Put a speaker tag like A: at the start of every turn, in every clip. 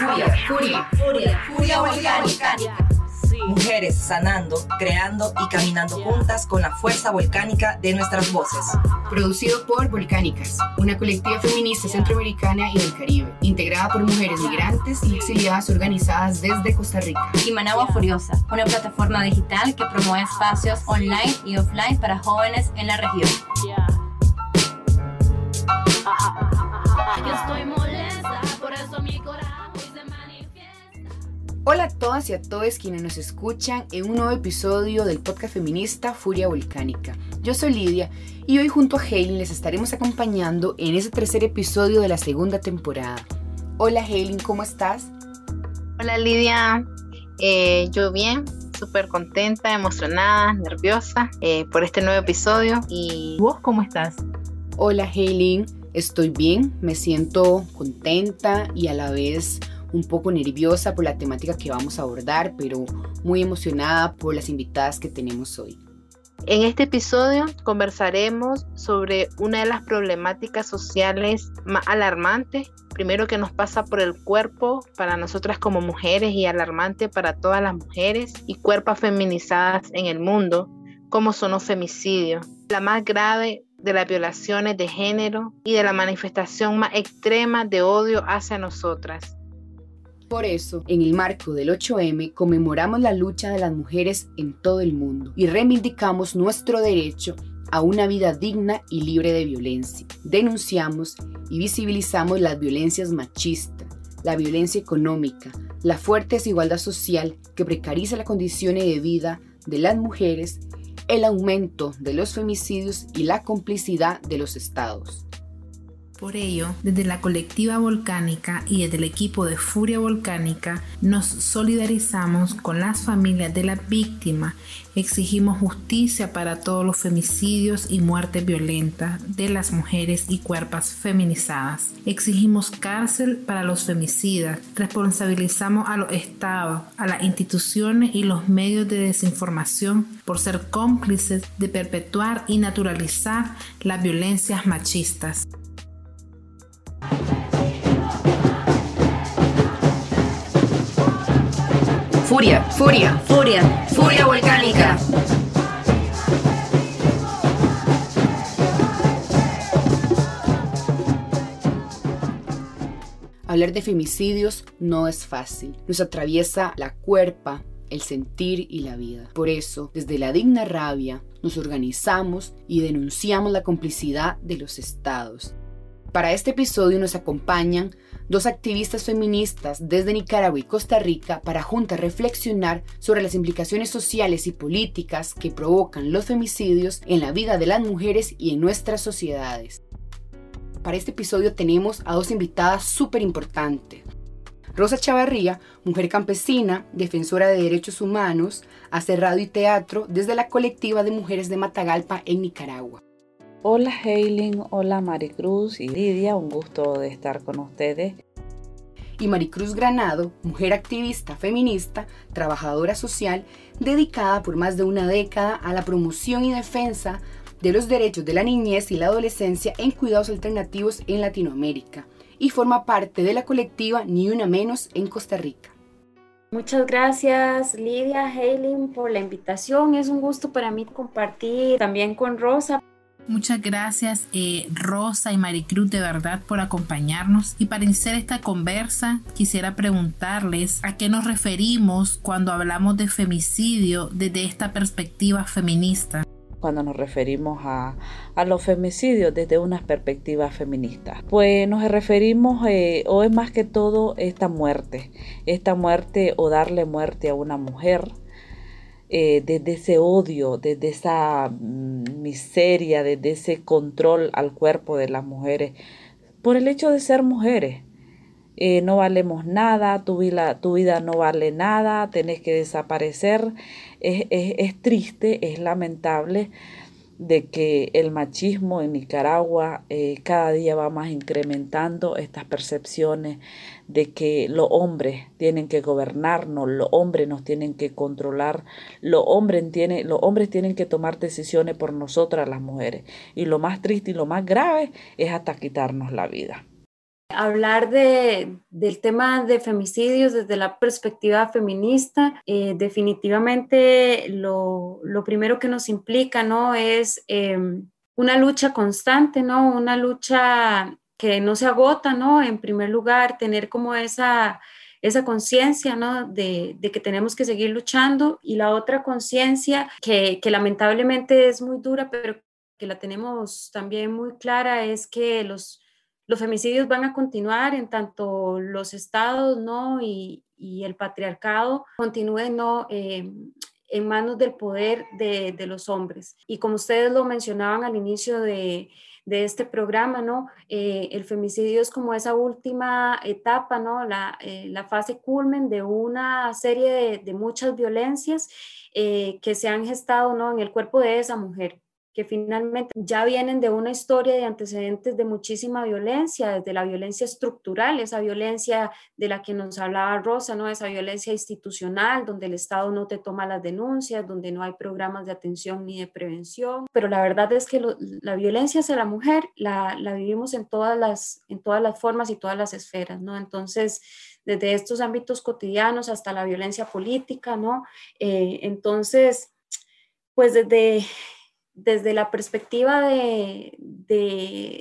A: Furia, furia, furia, furia volcánica.
B: Mujeres sanando, creando y caminando juntas con la fuerza volcánica de nuestras voces.
A: Producido por Volcánicas, una colectiva feminista centroamericana y del Caribe, integrada por mujeres migrantes y exiliadas organizadas desde Costa Rica.
C: Y Managua Furiosa, una plataforma digital que promueve espacios online y offline para jóvenes en la región.
A: Hola a todas y a todos quienes nos escuchan en un nuevo episodio del podcast feminista Furia Volcánica. Yo soy Lidia y hoy junto a Helen les estaremos acompañando en este tercer episodio de la segunda temporada. Hola Helen, ¿cómo estás?
D: Hola Lidia, eh, yo bien, súper contenta, emocionada, nerviosa eh, por este nuevo episodio. ¿Y vos cómo estás?
A: Hola Helen, estoy bien, me siento contenta y a la vez un poco nerviosa por la temática que vamos a abordar, pero muy emocionada por las invitadas que tenemos hoy.
D: En este episodio conversaremos sobre una de las problemáticas sociales más alarmantes, primero que nos pasa por el cuerpo para nosotras como mujeres y alarmante para todas las mujeres y cuerpos feminizadas en el mundo, como son los femicidios. La más grave de las violaciones de género y de la manifestación más extrema de odio hacia nosotras.
A: Por eso, en el marco del 8M, conmemoramos la lucha de las mujeres en todo el mundo y reivindicamos nuestro derecho a una vida digna y libre de violencia. Denunciamos y visibilizamos las violencias machistas, la violencia económica, la fuerte desigualdad social que precariza las condiciones de vida de las mujeres, el aumento de los femicidios y la complicidad de los estados.
E: Por ello, desde la colectiva volcánica y desde el equipo de Furia Volcánica nos solidarizamos con las familias de las víctimas, exigimos justicia para todos los femicidios y muertes violentas de las mujeres y cuerpos feminizadas, exigimos cárcel para los femicidas, responsabilizamos a los estados, a las instituciones y los medios de desinformación por ser cómplices de perpetuar y naturalizar las violencias machistas.
A: Furia, furia, furia, furia volcánica. Hablar de femicidios no es fácil. Nos atraviesa la cuerpa, el sentir y la vida. Por eso, desde la digna rabia, nos organizamos y denunciamos la complicidad de los estados. Para este episodio nos acompañan dos activistas feministas desde Nicaragua y Costa Rica para juntas reflexionar sobre las implicaciones sociales y políticas que provocan los femicidios en la vida de las mujeres y en nuestras sociedades. Para este episodio tenemos a dos invitadas súper importantes. Rosa Chavarría, mujer campesina, defensora de derechos humanos, hace radio y teatro desde la colectiva de mujeres de Matagalpa en Nicaragua.
F: Hola Hailing, hola Maricruz y Lidia, un gusto de estar con ustedes.
A: Y Maricruz Granado, mujer activista feminista, trabajadora social, dedicada por más de una década a la promoción y defensa de los derechos de la niñez y la adolescencia en cuidados alternativos en Latinoamérica y forma parte de la colectiva Ni Una Menos en Costa Rica.
G: Muchas gracias Lidia, Hailing, por la invitación. Es un gusto para mí compartir también con Rosa.
E: Muchas gracias eh, Rosa y Maricruz de verdad por acompañarnos y para iniciar esta conversa quisiera preguntarles a qué nos referimos cuando hablamos de femicidio desde esta perspectiva feminista
F: cuando nos referimos a, los femicidios desde una perspectiva feminista. Pues nos referimos, eh, o es más que todo, esta muerte, esta muerte o darle muerte a una mujer eh, desde ese odio, desde esa mm, miseria, desde ese control al cuerpo de las mujeres, por el hecho de ser mujeres. Eh, no valemos nada, tu vida, tu vida no vale nada, tenés que desaparecer. Es, triste, es lamentable, de que el machismo en Nicaragua eh, cada día va más incrementando estas percepciones de que los hombres tienen que gobernarnos, los hombres nos tienen que controlar, los hombres, tienen, los hombres tienen que tomar decisiones por nosotras las mujeres. Y lo más triste y lo más grave es hasta quitarnos la vida.
G: Hablar de, del tema de femicidios desde la perspectiva feminista, eh, definitivamente lo, lo, primero que nos implica ¿no? es em, una lucha constante, ¿no? una lucha que no se agota, ¿no? En primer lugar, tener como esa, esa conciencia, ¿no? De, de, que tenemos que seguir luchando y la otra conciencia que, lamentablemente es muy dura, pero que la tenemos también muy clara, es que los los femicidios van a continuar en tanto los estados ¿no? y, el patriarcado continúen ¿no? Eh, en manos del poder de, los hombres. Y como ustedes lo mencionaban al inicio de, este programa, ¿no? Eh, el femicidio es como esa última etapa, ¿no? La, eh, fase culmen de una serie de, muchas violencias que se han gestado, ¿no? En el cuerpo de esa mujer que finalmente ya vienen de una historia de antecedentes de muchísima violencia, desde la violencia estructural, esa violencia de la que nos hablaba Rosa, ¿no? esa violencia institucional, donde el Estado no te toma las denuncias, donde no hay programas de atención ni de prevención. Pero la verdad es que la violencia hacia la mujer la, la, vivimos en todas, las, en todas las formas y todas las esferas, ¿no? Entonces, desde estos ámbitos cotidianos hasta la violencia política, ¿no? Eh, entonces, pues desde desde la perspectiva de,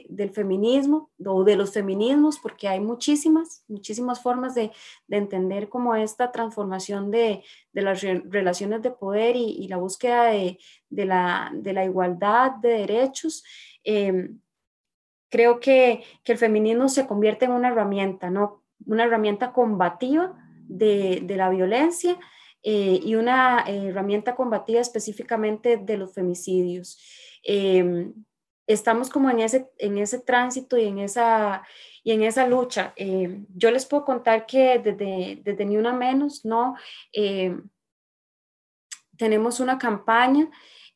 G: del feminismo o de los feminismos, porque hay muchísimas, muchísimas formas de, entender como esta transformación de, las relaciones de poder y, la búsqueda de, la, igualdad de derechos. Em, creo que, que, el feminismo se convierte en una herramienta, ¿no? Una herramienta combativa de, la violencia eh, y una eh, herramienta combativa específicamente de los femicidios. Em, estamos como en ese, en ese tránsito y en esa, y en esa lucha. Em, yo les puedo contar que desde, desde Ni Una Menos, ¿no? Em, tenemos una campaña,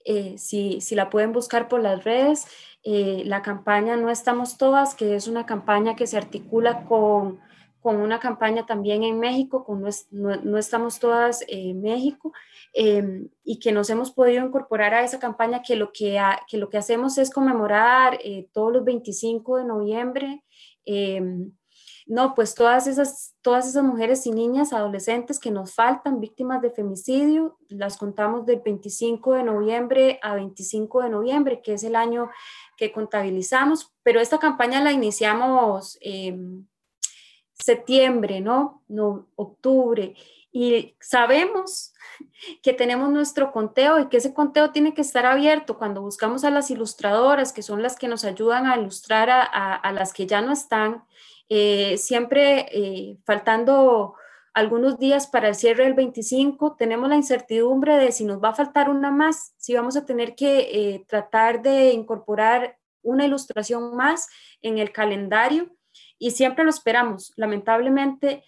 G: eh, si, si, la pueden buscar por las redes, la campaña No Estamos Todas, que es una campaña que se articula con con una campaña también en México, con no, estamos todas en México, em, y que nos hemos podido incorporar a esa campaña que lo que, que, lo que hacemos es conmemorar eh, todos los 25 de noviembre. Em, no, pues todas esas, todas esas mujeres y niñas, adolescentes que nos faltan víctimas de femicidio, las contamos del 25 de noviembre a 25 de noviembre, que es el año que contabilizamos, pero esta campaña la iniciamos em, septiembre, ¿no? no octubre. Y sabemos que tenemos nuestro conteo y que ese conteo tiene que estar abierto cuando buscamos a las ilustradoras, que son las que nos ayudan a ilustrar a, las que ya no están, eh, siempre eh, faltando algunos días para el cierre del 25, tenemos la incertidumbre de si nos va a faltar una más, si vamos a tener que eh, tratar de incorporar una ilustración más en el calendario y siempre lo esperamos. Lamentablemente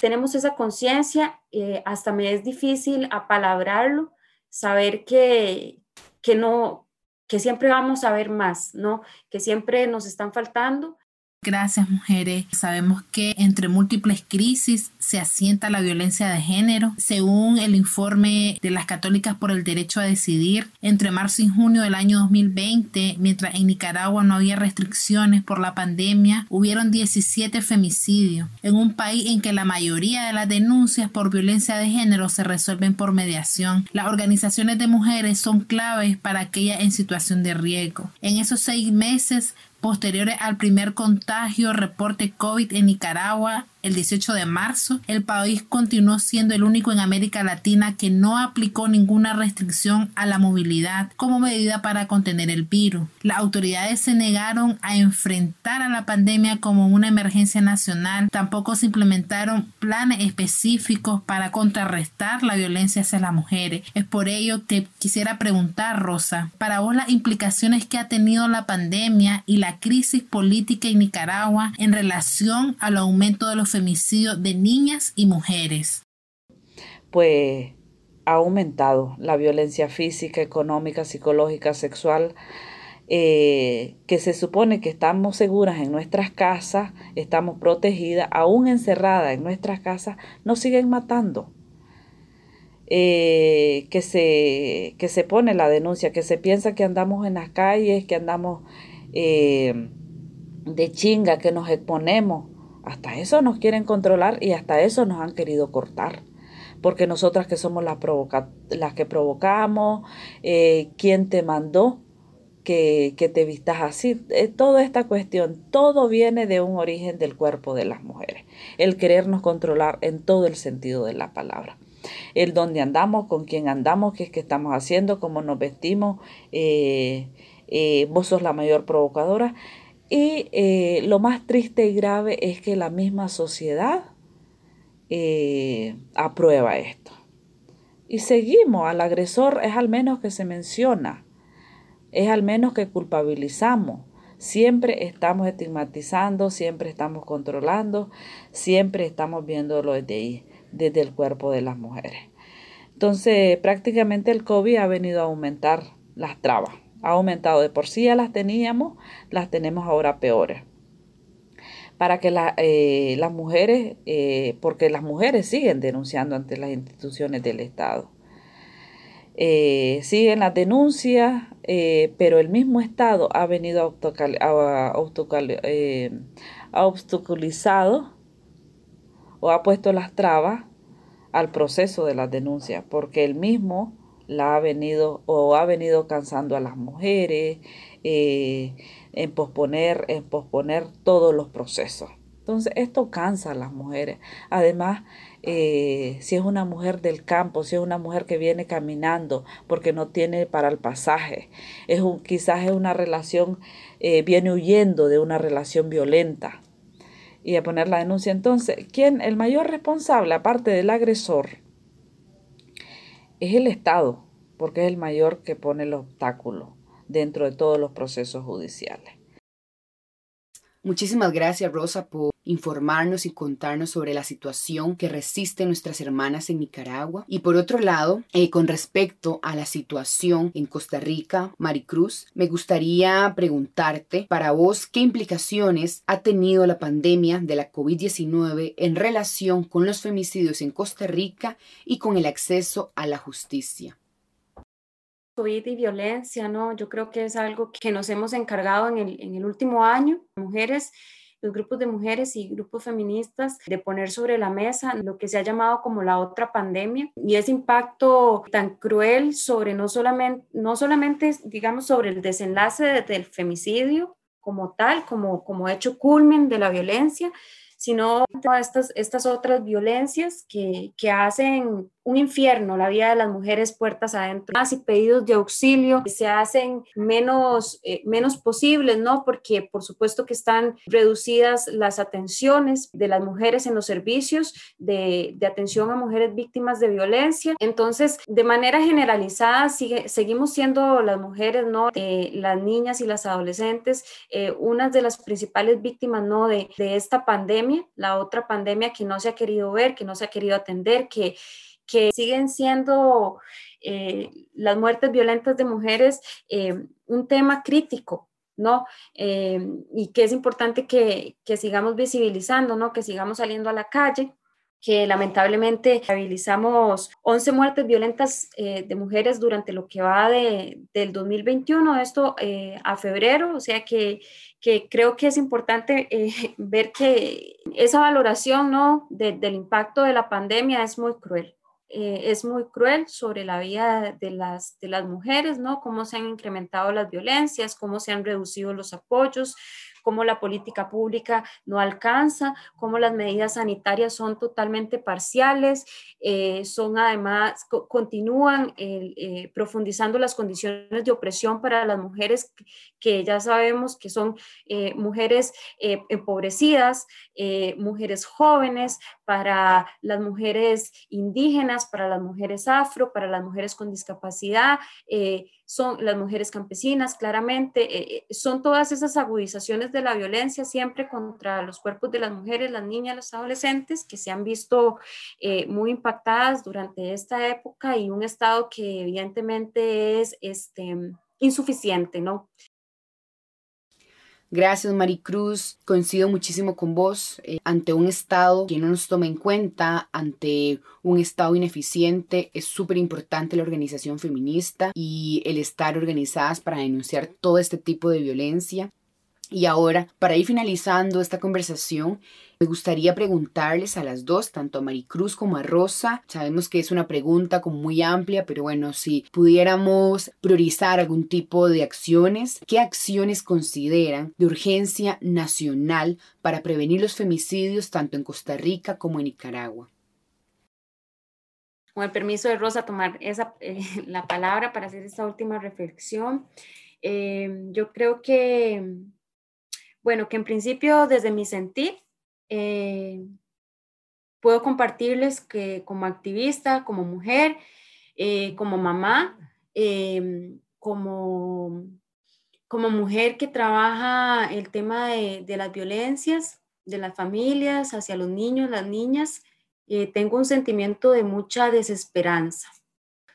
G: tenemos esa conciencia, eh, hasta me es difícil apalabrarlo, saber que, que no, que siempre vamos a ver más, ¿no? Que siempre nos están faltando
E: Gracias, mujeres. Sabemos que entre múltiples crisis se asienta la violencia de género. Según el informe de las católicas por el derecho a decidir, entre marzo y junio del año 2020, mientras en Nicaragua no había restricciones por la pandemia, hubieron 17 femicidios, en un país en que la mayoría de las denuncias por violencia de género se resuelven por mediación. Las organizaciones de mujeres son claves para aquellas en situación de riesgo. En esos seis meses, posteriores al primer contagio reporte COVID en Nicaragua, el 18 de marzo, el país continuó siendo el único en América Latina que no aplicó ninguna restricción a la movilidad como medida para contener el virus. Las autoridades se negaron a enfrentar a la pandemia como una emergencia nacional, tampoco se implementaron planes específicos para contrarrestar la violencia hacia las mujeres. Es por ello que quisiera preguntar, Rosa, para vos las implicaciones que ha tenido la pandemia y la crisis política en Nicaragua en relación al aumento de los femicidio de niñas y mujeres?
F: Pues ha aumentado la violencia física, económica, psicológica, sexual, eh, que se supone que estamos seguras en nuestras casas, estamos protegidas, aún encerradas en nuestras casas, nos siguen matando. Eh, que, se, que se pone la denuncia, que se piensa que andamos en las calles, que andamos eh, de chinga que nos exponemos, hasta eso nos quieren controlar y hasta eso nos han querido cortar. Porque nosotras que somos las, las que provocamos, eh, ¿quién te mandó que, que te vistas así? Eh, toda esta cuestión, todo viene de un origen del cuerpo de las mujeres. El querernos controlar en todo el sentido de la palabra el dónde andamos, con quién andamos, qué es que estamos haciendo, cómo nos vestimos. Eh, vos sos la mayor provocadora. Y eh, lo más triste y grave es que la misma sociedad aprueba esto. Y seguimos, al agresor es al menos que se menciona, es al menos que culpabilizamos. Siempre estamos estigmatizando, siempre estamos controlando, siempre estamos viéndolo desde ahí desde el cuerpo de las mujeres. Entonces, prácticamente el COVID ha venido a aumentar las trabas. Ha aumentado, de por sí ya las teníamos, las tenemos ahora peores. Para que eh, las mujeres, eh, porque las mujeres siguen denunciando ante las instituciones del Estado. Eh, siguen las denuncias, pero el mismo Estado ha venido a, obstaculizado o ha puesto las trabas al proceso de las denuncias, porque él mismo la ha venido o ha venido cansando a las mujeres eh, en posponer, en posponer todos los procesos. Entonces, esto cansa a las mujeres. Además, eh, si es una mujer del campo, si es una mujer que viene caminando porque no tiene para el pasaje, es un, quizás es una relación, eh, viene huyendo de una relación violenta y a poner la denuncia. Entonces, ¿quién? El mayor responsable, aparte del agresor, es el Estado, porque es el mayor que pone el obstáculo dentro de todos los procesos judiciales.
A: Muchísimas gracias, Rosa, por informarnos y contarnos sobre la situación que resisten nuestras hermanas en Nicaragua. Y por otro lado, eh, con respecto a la situación en Costa Rica, Maricruz, me gustaría preguntarte para vos qué implicaciones ha tenido la pandemia de la COVID-19 en relación con los femicidios en Costa Rica y con el acceso a la justicia.
G: COVID y violencia, ¿no? Yo creo que es algo que nos hemos encargado en el, en el último año, mujeres los grupos de mujeres y grupos feministas de poner sobre la mesa lo que se ha llamado como la otra pandemia y ese impacto tan cruel sobre no solamente, no solamente digamos, sobre el desenlace del femicidio como tal, como, como hecho culmen de la violencia, sino estas, estas otras violencias que, que hacen un infierno la vida de las mujeres puertas adentro. Más y pedidos de auxilio se hacen menos, eh, menos posibles, ¿no? Porque por supuesto que están reducidas las atenciones de las mujeres en los servicios de, de atención a mujeres víctimas de violencia. Entonces, de manera generalizada, sigue, seguimos siendo las mujeres, ¿no? De las niñas y las adolescentes, eh, unas de las principales víctimas, ¿no? De, de esta pandemia, la otra pandemia que no se ha querido ver, que no se ha querido atender, que que siguen siendo eh, las muertes violentas de mujeres eh, un tema crítico, ¿no? Eh, y que es importante que, que, sigamos visibilizando, ¿no? Que sigamos saliendo a la calle que lamentablemente habilizamos 11 muertes violentas de mujeres durante lo que va de, del 2021, esto a febrero, o sea que, que, creo que es importante ver que esa valoración ¿no? del impacto de la pandemia es muy cruel. Eh, es muy cruel sobre la vida de las, de las mujeres, ¿no? Cómo se han incrementado las violencias, cómo se han reducido los apoyos, cómo la política pública no alcanza, cómo las medidas sanitarias son totalmente parciales, eh, son además, continúan eh, profundizando las condiciones de opresión para las mujeres que ya sabemos que son eh, mujeres empobrecidas, mujeres jóvenes, para las mujeres indígenas, para las mujeres afro, para las mujeres con discapacidad son las mujeres campesinas, claramente, eh, eh, son todas esas agudizaciones de la violencia siempre contra los cuerpos de las mujeres, las niñas, los adolescentes, que se han visto eh, muy impactadas durante esta época y un Estado que evidentemente es este, insuficiente, ¿no?
A: Gracias, Maricruz. Coincido muchísimo con vos. Eh, ante un Estado que no nos toma en cuenta, ante un Estado ineficiente, es súper importante la organización feminista y el estar organizadas para denunciar todo este tipo de violencia. Y ahora, para ir finalizando esta conversación, me gustaría preguntarles a las dos, tanto a Maricruz como a Rosa. Sabemos que es una pregunta como muy amplia, pero bueno, si pudiéramos priorizar algún tipo de acciones, ¿qué acciones consideran de urgencia nacional para prevenir los femicidios tanto en Costa Rica como en Nicaragua?
G: Con el permiso de Rosa, tomar esa, eh, la palabra para hacer esta última reflexión. Eh, yo creo que bueno, que en principio desde mi sentir, eh, puedo compartirles que como activista, como mujer, eh, como mamá, em, como, como mujer que trabaja el tema de, de, las violencias, de las familias, hacia los niños, las niñas, eh, tengo un sentimiento de mucha desesperanza.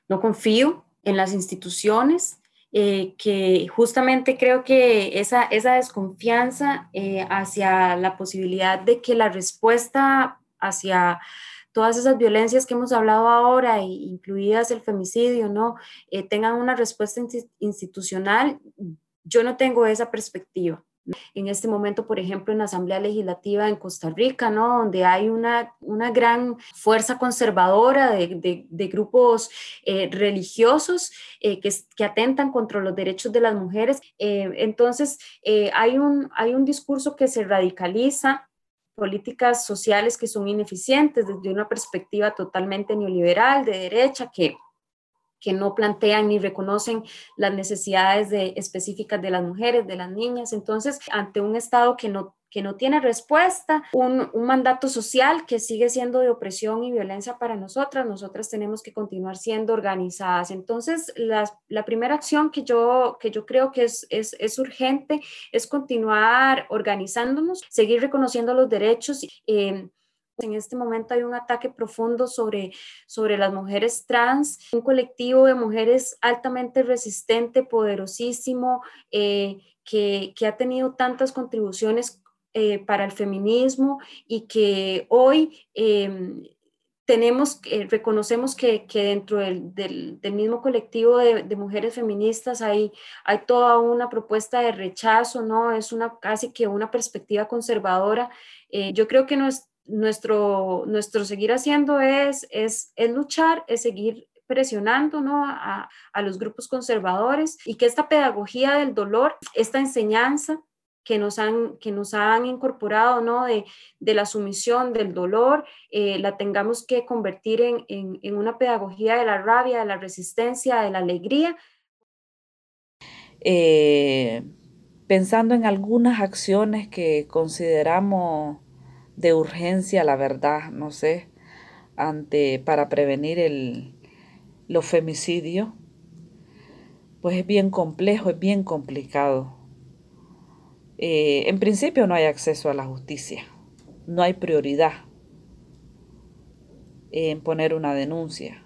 G: No confío en las instituciones, eh, que justamente creo que esa, esa desconfianza eh, hacia la posibilidad de que la respuesta hacia todas esas violencias que hemos hablado ahora, incluidas el femicidio, ¿no? Eh, tengan una respuesta institucional, yo no tengo esa perspectiva en este momento, por ejemplo, en la Asamblea Legislativa en Costa Rica, ¿no? donde hay una, una gran fuerza conservadora de, de, grupos eh, religiosos eh, que, que, atentan contra los derechos de las mujeres. Eh, entonces, hay, un, hay un discurso que se radicaliza políticas sociales que son ineficientes desde una perspectiva totalmente neoliberal, de derecha, que que no plantean ni reconocen las necesidades de, específicas de las mujeres, de las niñas. Entonces, ante un Estado que no que no tiene respuesta, un, un, mandato social que sigue siendo de opresión y violencia para nosotras, nosotras tenemos que continuar siendo organizadas. Entonces, la, la primera acción que yo, que yo creo que es, es, es, urgente es continuar organizándonos, seguir reconociendo los derechos. Eh, en este momento hay un ataque profundo sobre, sobre las mujeres trans, un colectivo de mujeres altamente resistente, poderosísimo, eh, que, que, ha tenido tantas contribuciones eh, para el feminismo y que hoy em, tenemos, eh, reconocemos que, que dentro del, del, del, mismo colectivo de, de, mujeres feministas hay, hay toda una propuesta de rechazo, ¿no? Es una casi que una perspectiva conservadora. yo creo que no es, nuestro, nuestro seguir haciendo es, es, es luchar, es seguir presionando ¿no? a, a, los grupos conservadores y que esta pedagogía del dolor, esta enseñanza que nos han, que nos han incorporado ¿no? de, de la sumisión, del dolor, eh, la tengamos que convertir en, en, una pedagogía de la rabia, de la resistencia, de la alegría.
F: Eh, pensando en algunas acciones que consideramos de urgencia, la verdad, no sé, ante, para prevenir el, los femicidios, pues es bien complejo, es bien complicado. Eh, en principio no hay acceso a la justicia, no hay prioridad en poner una denuncia.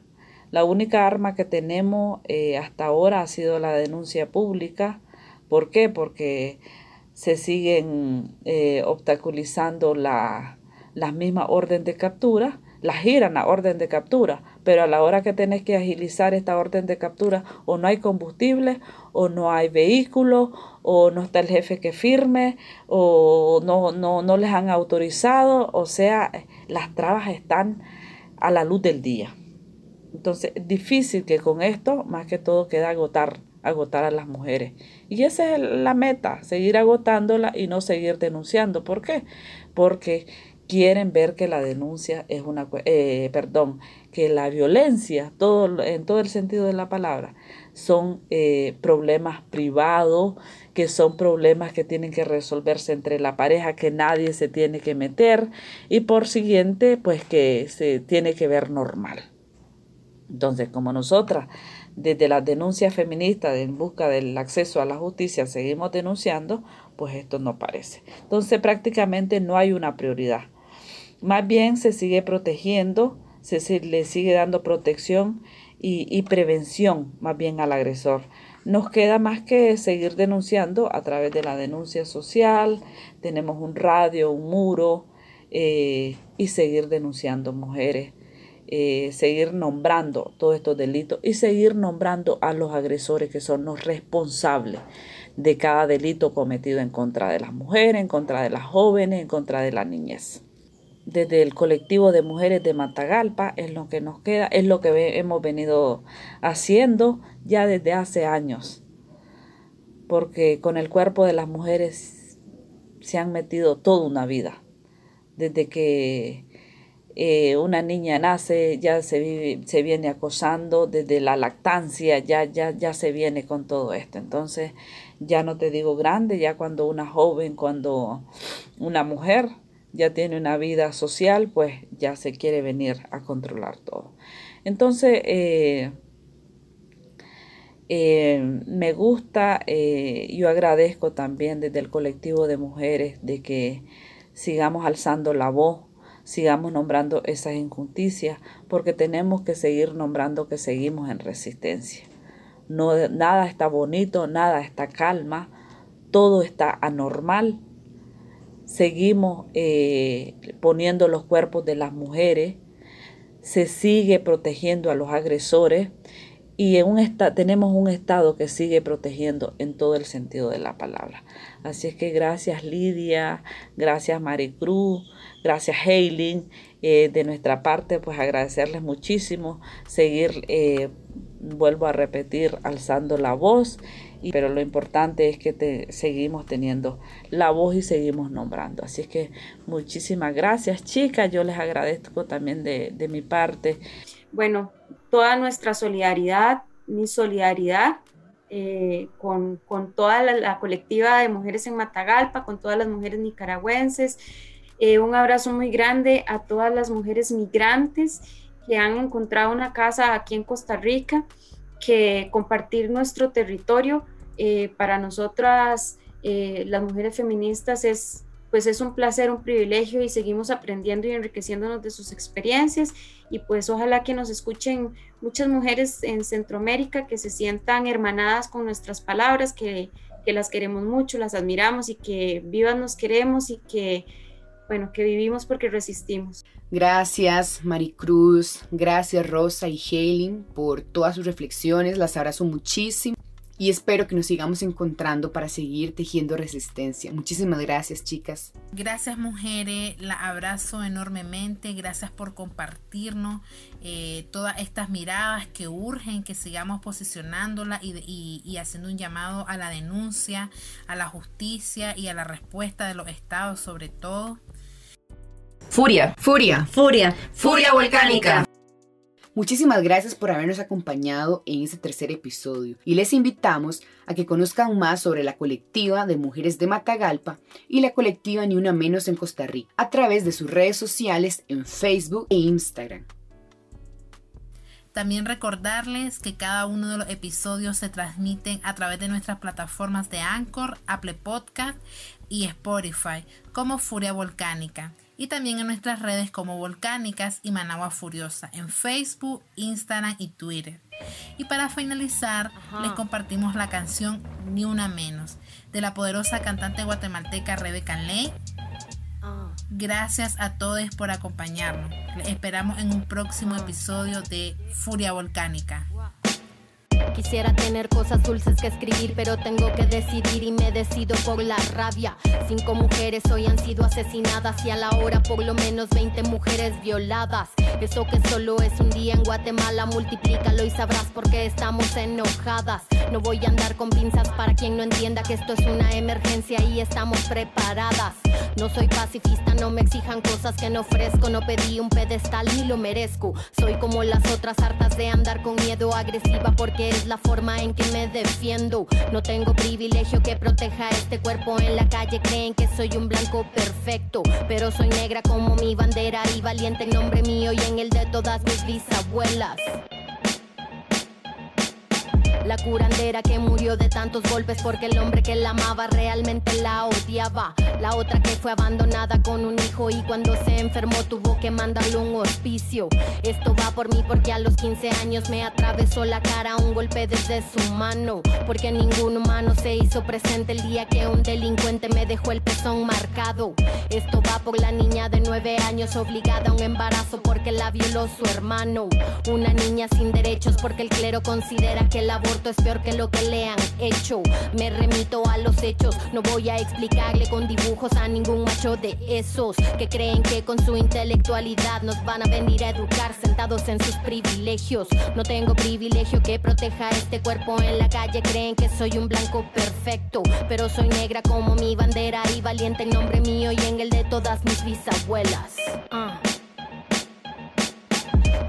F: La única arma que tenemos eh, hasta ahora ha sido la denuncia pública. ¿Por qué? Porque se siguen eh, obstaculizando la, las mismas orden de captura, la giran a orden de captura, pero a la hora que tenés que agilizar esta orden de captura o no hay combustible o no hay vehículo o no está el jefe que firme o no, no, no les han autorizado, o sea, las trabas están a la luz del día. Entonces, es difícil que con esto, más que todo, queda agotar agotar a las mujeres. Y esa es la meta, seguir agotándola y no seguir denunciando. ¿Por qué? Porque quieren ver que la denuncia es una, eh, perdón, que la violencia, todo, en todo el sentido de la palabra, son eh, problemas privados, que son problemas que tienen que resolverse entre la pareja, que nadie se tiene que meter y por siguiente, pues que se tiene que ver normal. Entonces, como nosotras desde las denuncias feministas en busca del acceso a la justicia seguimos denunciando, pues esto no parece. Entonces prácticamente no hay una prioridad. Más bien se sigue protegiendo, se, le sigue dando protección y, prevención más bien al agresor. Nos queda más que seguir denunciando a través de la denuncia social, tenemos un radio, un muro eh, y seguir denunciando mujeres eh, seguir nombrando todos estos delitos y seguir nombrando a los agresores que son los responsables de cada delito cometido en contra de las mujeres, en contra de las jóvenes, en contra de la niñez. Desde el colectivo de mujeres de Matagalpa es lo que nos queda, es lo que hemos venido haciendo ya desde hace años, porque con el cuerpo de las mujeres se han metido toda una vida, desde que eh, una niña nace, ya se, se viene acosando, desde la lactancia, ya, ya, ya se viene con todo esto. Entonces, ya no te digo grande, ya cuando una joven, cuando una mujer ya tiene una vida social, pues ya se quiere venir a controlar todo. Entonces, eh, eh, me gusta, yo agradezco también desde el colectivo de mujeres de que sigamos alzando la voz sigamos nombrando esas injusticias, porque tenemos que seguir nombrando que seguimos en resistencia. No, nada está bonito, nada está calma, todo está anormal. Seguimos eh, poniendo los cuerpos de las mujeres, se sigue protegiendo a los agresores y en un tenemos un Estado que sigue protegiendo en todo el sentido de la palabra. Así es que gracias Lidia, gracias Maricruz, gracias Heiling. Eh, de nuestra parte, pues agradecerles muchísimo, seguir, eh, vuelvo a repetir, alzando la voz, y, pero lo importante es que te, seguimos teniendo la voz y seguimos nombrando. Así es que muchísimas gracias chicas, yo les agradezco también de, de mi parte.
G: Bueno, toda nuestra solidaridad, mi solidaridad eh, con, toda la, colectiva de mujeres en Matagalpa, con todas las mujeres nicaragüenses. Eh, un abrazo muy grande a todas las mujeres migrantes que han encontrado una casa aquí en Costa Rica, que compartir nuestro territorio eh, para nosotras, las mujeres feministas, es pues es un placer, un privilegio y seguimos aprendiendo y enriqueciéndonos de sus experiencias. Y pues ojalá que nos escuchen muchas mujeres en Centroamérica que se sientan hermanadas con nuestras palabras, que, que las queremos mucho, las admiramos y que vivas nos queremos y que bueno, que vivimos porque resistimos.
A: Gracias Maricruz, gracias Rosa y Helen por todas sus reflexiones, las abrazo muchísimo y espero que nos sigamos encontrando para seguir tejiendo resistencia. Muchísimas gracias, chicas.
E: Gracias, mujeres. La abrazo enormemente. Gracias por compartirnos eh, todas estas miradas que urgen que sigamos posicionándola y, y haciendo un llamado a la denuncia, a la justicia y a la respuesta de los estados, sobre todo.
A: Furia, furia, furia, furia volcánica. Muchísimas gracias por habernos acompañado en este tercer episodio y les invitamos a que conozcan más sobre la colectiva de mujeres de Matagalpa y la colectiva Ni Una Menos en Costa Rica a través de sus redes sociales en Facebook e Instagram.
E: También recordarles que cada uno de los episodios se transmiten a través de nuestras plataformas de Anchor, Apple Podcast y Spotify como Furia Volcánica y también en nuestras redes como Volcánicas y Managua Furiosa en Facebook, Instagram y Twitter. Y para finalizar, les compartimos la canción Ni Una Menos de la poderosa cantante guatemalteca Rebeca Ley. Ah. Gracias a todos por acompañarnos. Les esperamos en un próximo episodio de Furia Volcánica.
H: Quisiera tener cosas dulces que escribir, pero tengo que decidir y me decido por la rabia. Cinco mujeres hoy han sido asesinadas y a la hora por lo menos 20 mujeres violadas. Eso que solo es un día en Guatemala, multiplícalo y sabrás por qué estamos enojadas. No voy a andar con pinzas para quien no entienda que esto es una emergencia y estamos preparadas. No soy pacifista, no me exijan cosas que no ofrezco. No pedí un pedestal ni lo merezco. Soy como las otras hartas de andar con miedo agresiva porque es la forma en que me defiendo. No tengo privilegio que proteja este cuerpo en la calle. Creen que soy un blanco perfecto, pero soy negra como mi bandera y valiente en nombre mío y en el de todas mis bisabuelas. La curandera que murió de tantos golpes porque el hombre que la amaba realmente la odiaba. La otra que fue abandonada con un hijo y cuando se enfermó tuvo que mandarle un hospicio. Esto va por mí porque a los 15 años me atravesó la cara un golpe desde su mano. Porque ningún humano se hizo presente el día que un delincuente me dejó el pezón marcado. Esto va por la niña de 9 años obligada a un embarazo porque la violó su hermano. Una niña sin derechos porque el clero considera que el aborto es peor que lo que le han hecho. Me remito a los hechos, no voy a explicarle con dibujos a ningún macho de esos que creen que con su intelectualidad nos van a venir a educar sentados en sus privilegios. No tengo privilegio que proteja este cuerpo en la calle, creen que soy un blanco perfecto, pero soy negra como mi bandera y valiente en nombre mío y en el de todas mis bisabuelas. Ah.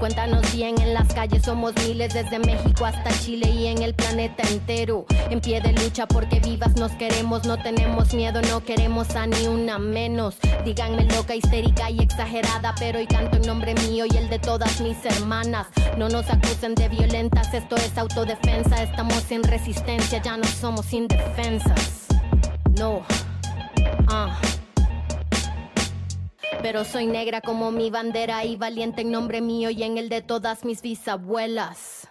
H: Cuéntanos bien, en las calles somos miles desde México hasta Chile y en el planeta entero. En pie de lucha porque vivas nos queremos, no tenemos miedo, no queremos a ni una menos. Díganme loca, histérica y exagerada, pero hoy canto en nombre mío y el de todas mis hermanas. No nos acusen de violentas, esto es autodefensa, estamos en resistencia, ya no somos indefensas. No. Ah pero soy negra como mi bandera y valiente en nombre mío y en el de todas mis bisabuelas.